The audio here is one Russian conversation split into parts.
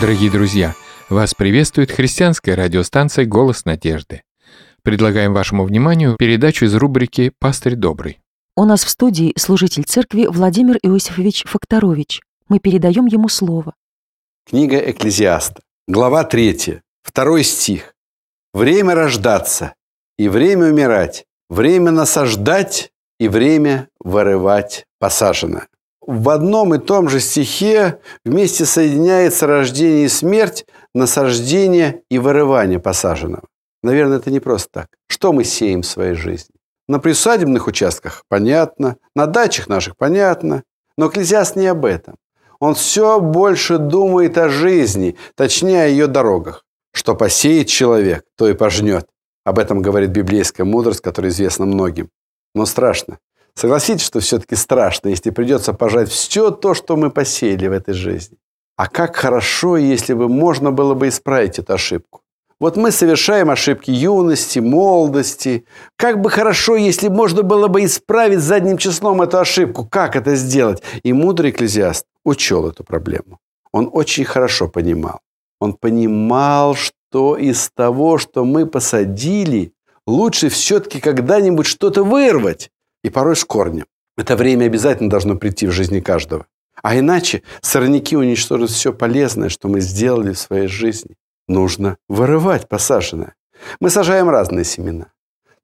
Дорогие друзья, вас приветствует христианская радиостанция «Голос надежды». Предлагаем вашему вниманию передачу из рубрики «Пастырь добрый». У нас в студии служитель церкви Владимир Иосифович Факторович. Мы передаем ему слово. Книга Экклезиаста, глава 3, второй стих. «Время рождаться и время умирать, время насаждать и время вырывать посаженное». В одном и том же стихе вместе соединяется рождение и смерть, насаждение и вырывание посаженного. Наверное, это не просто так. Что мы сеем в своей жизни? На присадебных участках понятно, на дачах наших понятно, но Экклезиаст не об этом. Он все больше думает о жизни, точнее о ее дорогах. Что посеет человек, то и пожнет. Об этом говорит библейская мудрость, которая известна многим. Но страшно. Согласитесь, что все-таки страшно, если придется пожать все то, что мы посеяли в этой жизни. А как хорошо, если бы можно было бы исправить эту ошибку. Вот мы совершаем ошибки юности, молодости. Как бы хорошо, если можно было бы исправить задним числом эту ошибку. Как это сделать? И мудрый экклезиаст учел эту проблему. Он очень хорошо понимал. Он понимал, что из того, что мы посадили, лучше все-таки когда-нибудь что-то вырвать и порой с корнем. Это время обязательно должно прийти в жизни каждого. А иначе сорняки уничтожат все полезное, что мы сделали в своей жизни. Нужно вырывать посаженное. Мы сажаем разные семена.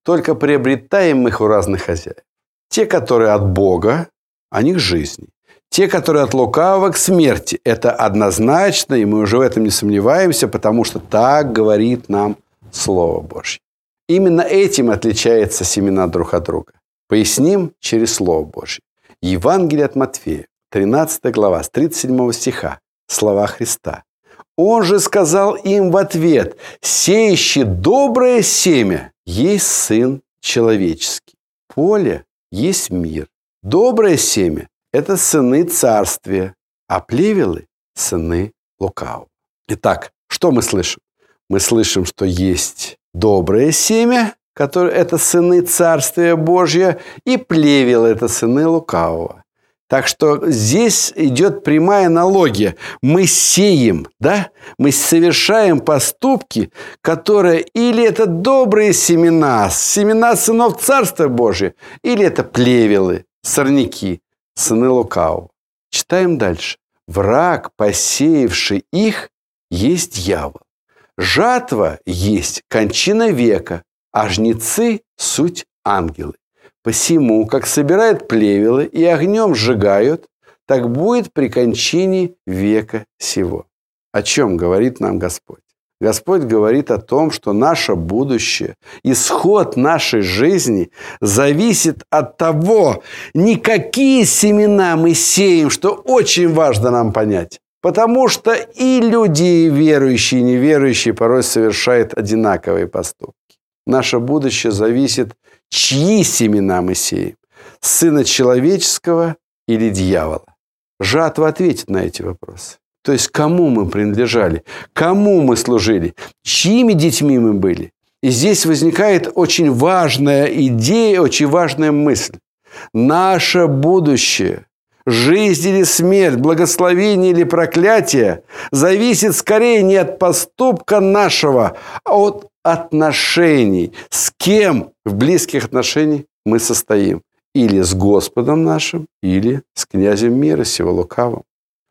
Только приобретаем их у разных хозяев. Те, которые от Бога, они к жизни. Те, которые от лукавого к смерти. Это однозначно, и мы уже в этом не сомневаемся, потому что так говорит нам Слово Божье. Именно этим отличаются семена друг от друга. Поясним через Слово Божье. Евангелие от Матфея, 13 глава, с 37 стиха, слова Христа. Он же сказал им в ответ, «Сеющий доброе семя есть Сын Человеческий. Поле есть мир. Доброе семя – это сыны царствия, а плевелы – сыны лукавого». Итак, что мы слышим? Мы слышим, что есть доброе семя, которые это сыны Царствия Божьего, и плевел это сыны лукавого. Так что здесь идет прямая аналогия. Мы сеем, да? Мы совершаем поступки, которые или это добрые семена, семена сынов Царства Божия, или это плевелы, сорняки, сыны лукавого. Читаем дальше. Враг, посеявший их, есть дьявол. Жатва есть кончина века, а жнецы – суть ангелы. Посему, как собирают плевелы и огнем сжигают, так будет при кончине века сего. О чем говорит нам Господь? Господь говорит о том, что наше будущее, исход нашей жизни зависит от того, не какие семена мы сеем, что очень важно нам понять. Потому что и люди, верующие, и неверующие порой совершают одинаковые поступки. Наше будущее зависит, чьи семена мы сеем. Сына человеческого или дьявола? Жатва ответит на эти вопросы. То есть, кому мы принадлежали, кому мы служили, чьими детьми мы были. И здесь возникает очень важная идея, очень важная мысль. Наше будущее, жизнь или смерть, благословение или проклятие зависит скорее не от поступка нашего, а от отношений. С кем в близких отношениях мы состоим? Или с Господом нашим, или с князем мира сего лукавым.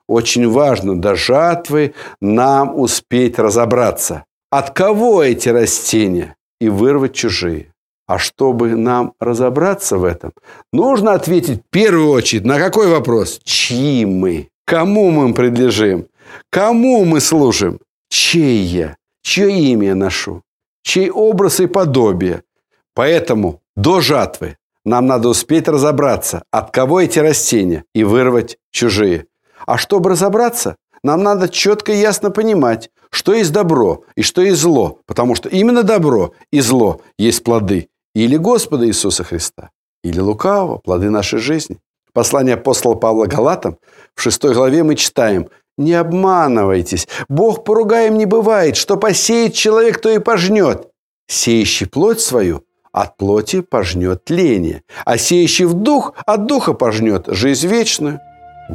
Очень важно до жатвы нам успеть разобраться, от кого эти растения, и вырвать чужие. А чтобы нам разобраться в этом, нужно ответить в первую очередь на какой вопрос? Чьи мы? Кому мы принадлежим? Кому мы служим? Чей я? Чье имя я ношу? Чей образ и подобие. Поэтому до жатвы нам надо успеть разобраться, от кого эти растения, и вырвать чужие. А чтобы разобраться, нам надо четко и ясно понимать, что есть добро и что есть зло, потому что именно добро и зло есть плоды или Господа Иисуса Христа, или лукавого, плоды нашей жизни. Послание апостола Павла Галатам в 6 главе мы читаем не обманывайтесь. Бог поругаем не бывает. Что посеет человек, то и пожнет. Сеющий плоть свою от плоти пожнет тление, а сеющий в дух от духа пожнет жизнь вечную.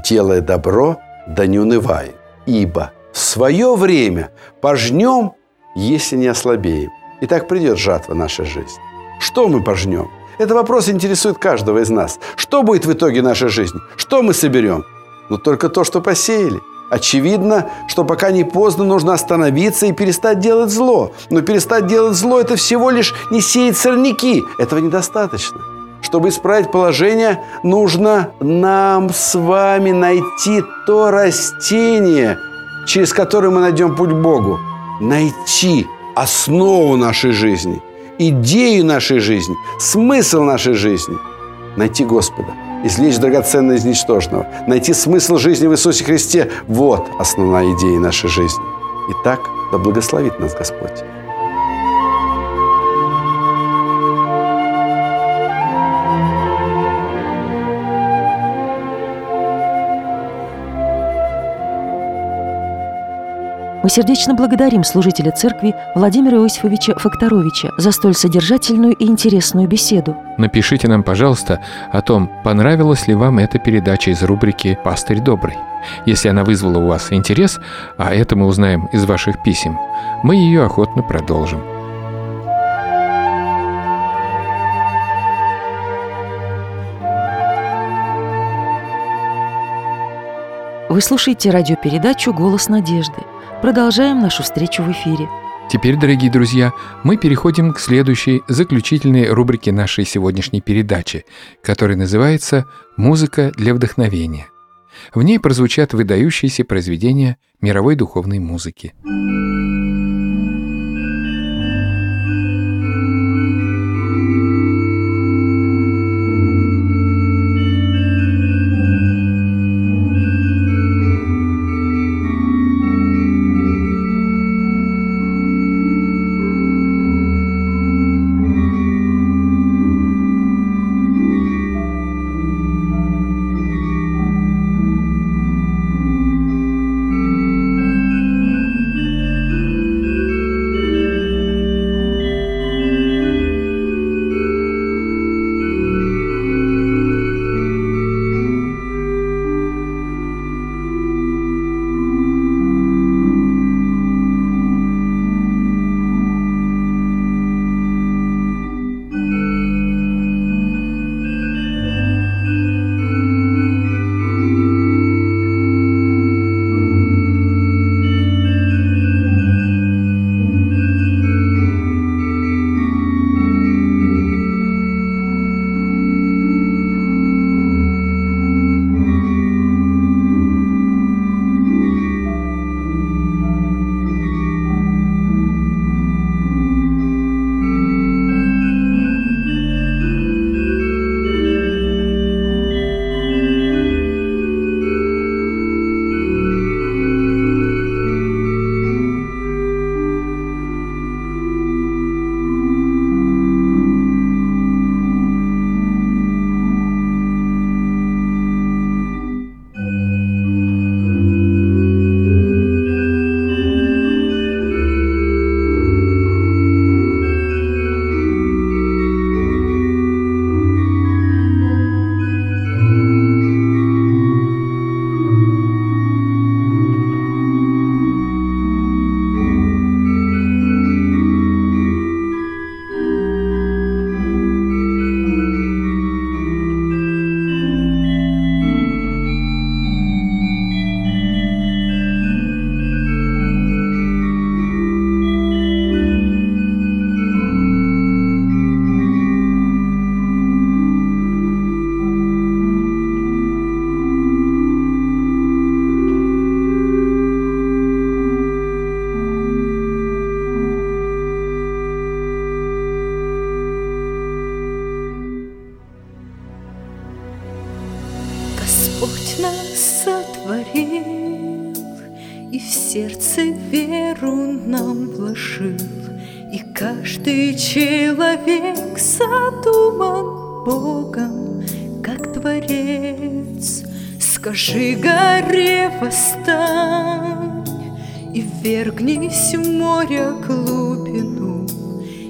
Делая добро, да не унывай, ибо в свое время пожнем, если не ослабеем. И так придет жатва наша жизнь. Что мы пожнем? Это вопрос интересует каждого из нас. Что будет в итоге нашей жизни? Что мы соберем? Но только то, что посеяли. Очевидно, что пока не поздно, нужно остановиться и перестать делать зло. Но перестать делать зло – это всего лишь не сеять сорняки. Этого недостаточно. Чтобы исправить положение, нужно нам с вами найти то растение, через которое мы найдем путь к Богу. Найти основу нашей жизни, идею нашей жизни, смысл нашей жизни. Найти Господа – извлечь драгоценное из ничтожного, найти смысл жизни в Иисусе Христе – вот основная идея нашей жизни. Итак, да благословит нас Господь. Мы сердечно благодарим служителя церкви Владимира Иосифовича Факторовича за столь содержательную и интересную беседу. Напишите нам, пожалуйста, о том, понравилась ли вам эта передача из рубрики «Пастырь добрый». Если она вызвала у вас интерес, а это мы узнаем из ваших писем, мы ее охотно продолжим. Вы слушаете радиопередачу «Голос надежды». Продолжаем нашу встречу в эфире. Теперь, дорогие друзья, мы переходим к следующей заключительной рубрике нашей сегодняшней передачи, которая называется «Музыка для вдохновения». В ней прозвучат выдающиеся произведения мировой духовной музыки. Человек задуман Богом, как творец. Скажи горе восстань И вергнись в море глубину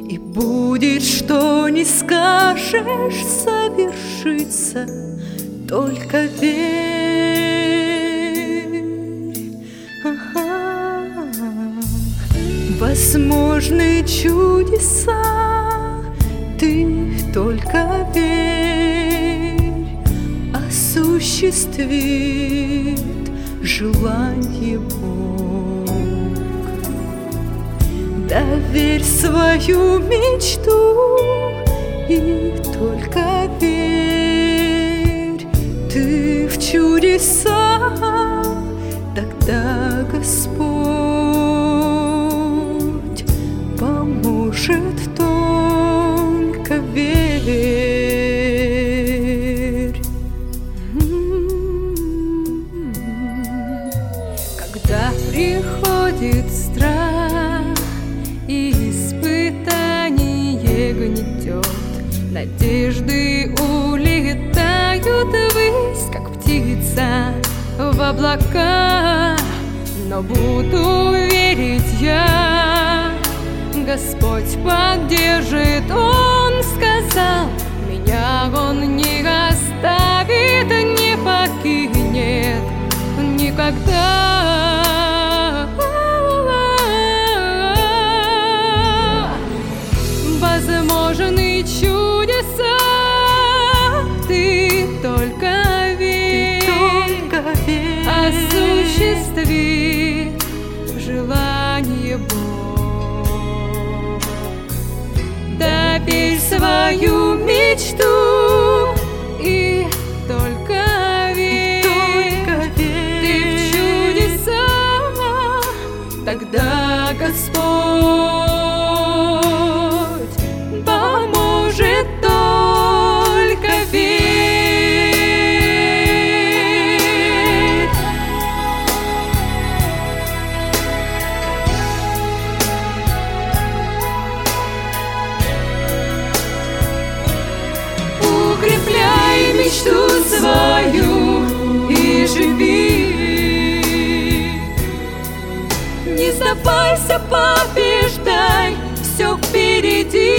И будет, что не скажешь, совершится Только верь. Ага. Возможны чудеса, ты только верь, осуществит желание Бог. Доверь свою мечту и только верь, ты в чудеса, тогда Господь поможет верь. Когда приходит страх и испытание гнетет, Надежды улетают ввысь, как птица в облака, но буду верить я. Господь поддержит, Он сказал, меня Он не оставит, не покинет никогда. Мечту свою и живи. Не сдавайся, побеждай, все впереди.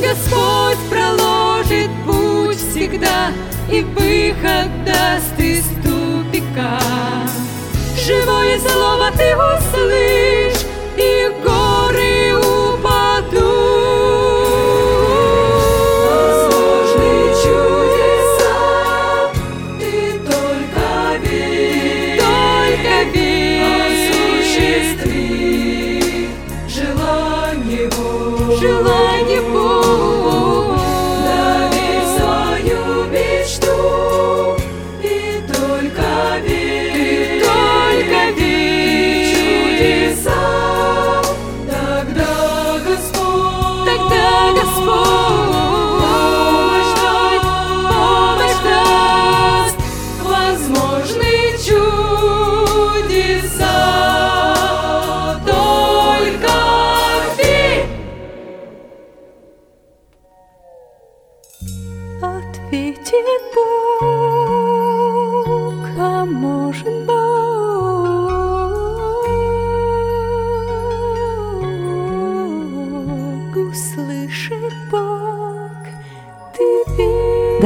Господь проложит путь всегда и выход даст из тупика. Живое слово ты услышь,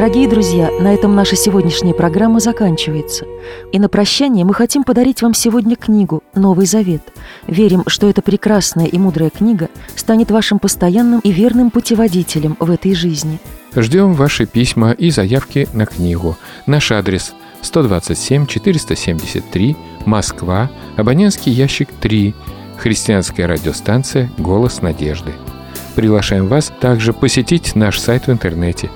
Дорогие друзья, на этом наша сегодняшняя программа заканчивается. И на прощание мы хотим подарить вам сегодня книгу «Новый Завет». Верим, что эта прекрасная и мудрая книга станет вашим постоянным и верным путеводителем в этой жизни. Ждем ваши письма и заявки на книгу. Наш адрес 127 473, Москва, абонентский ящик 3, христианская радиостанция «Голос надежды». Приглашаем вас также посетить наш сайт в интернете.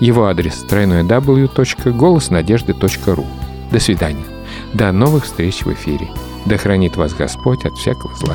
Его адрес www.голоснадежды.ру. До свидания. До новых встреч в эфире. Да хранит вас Господь от всякого зла.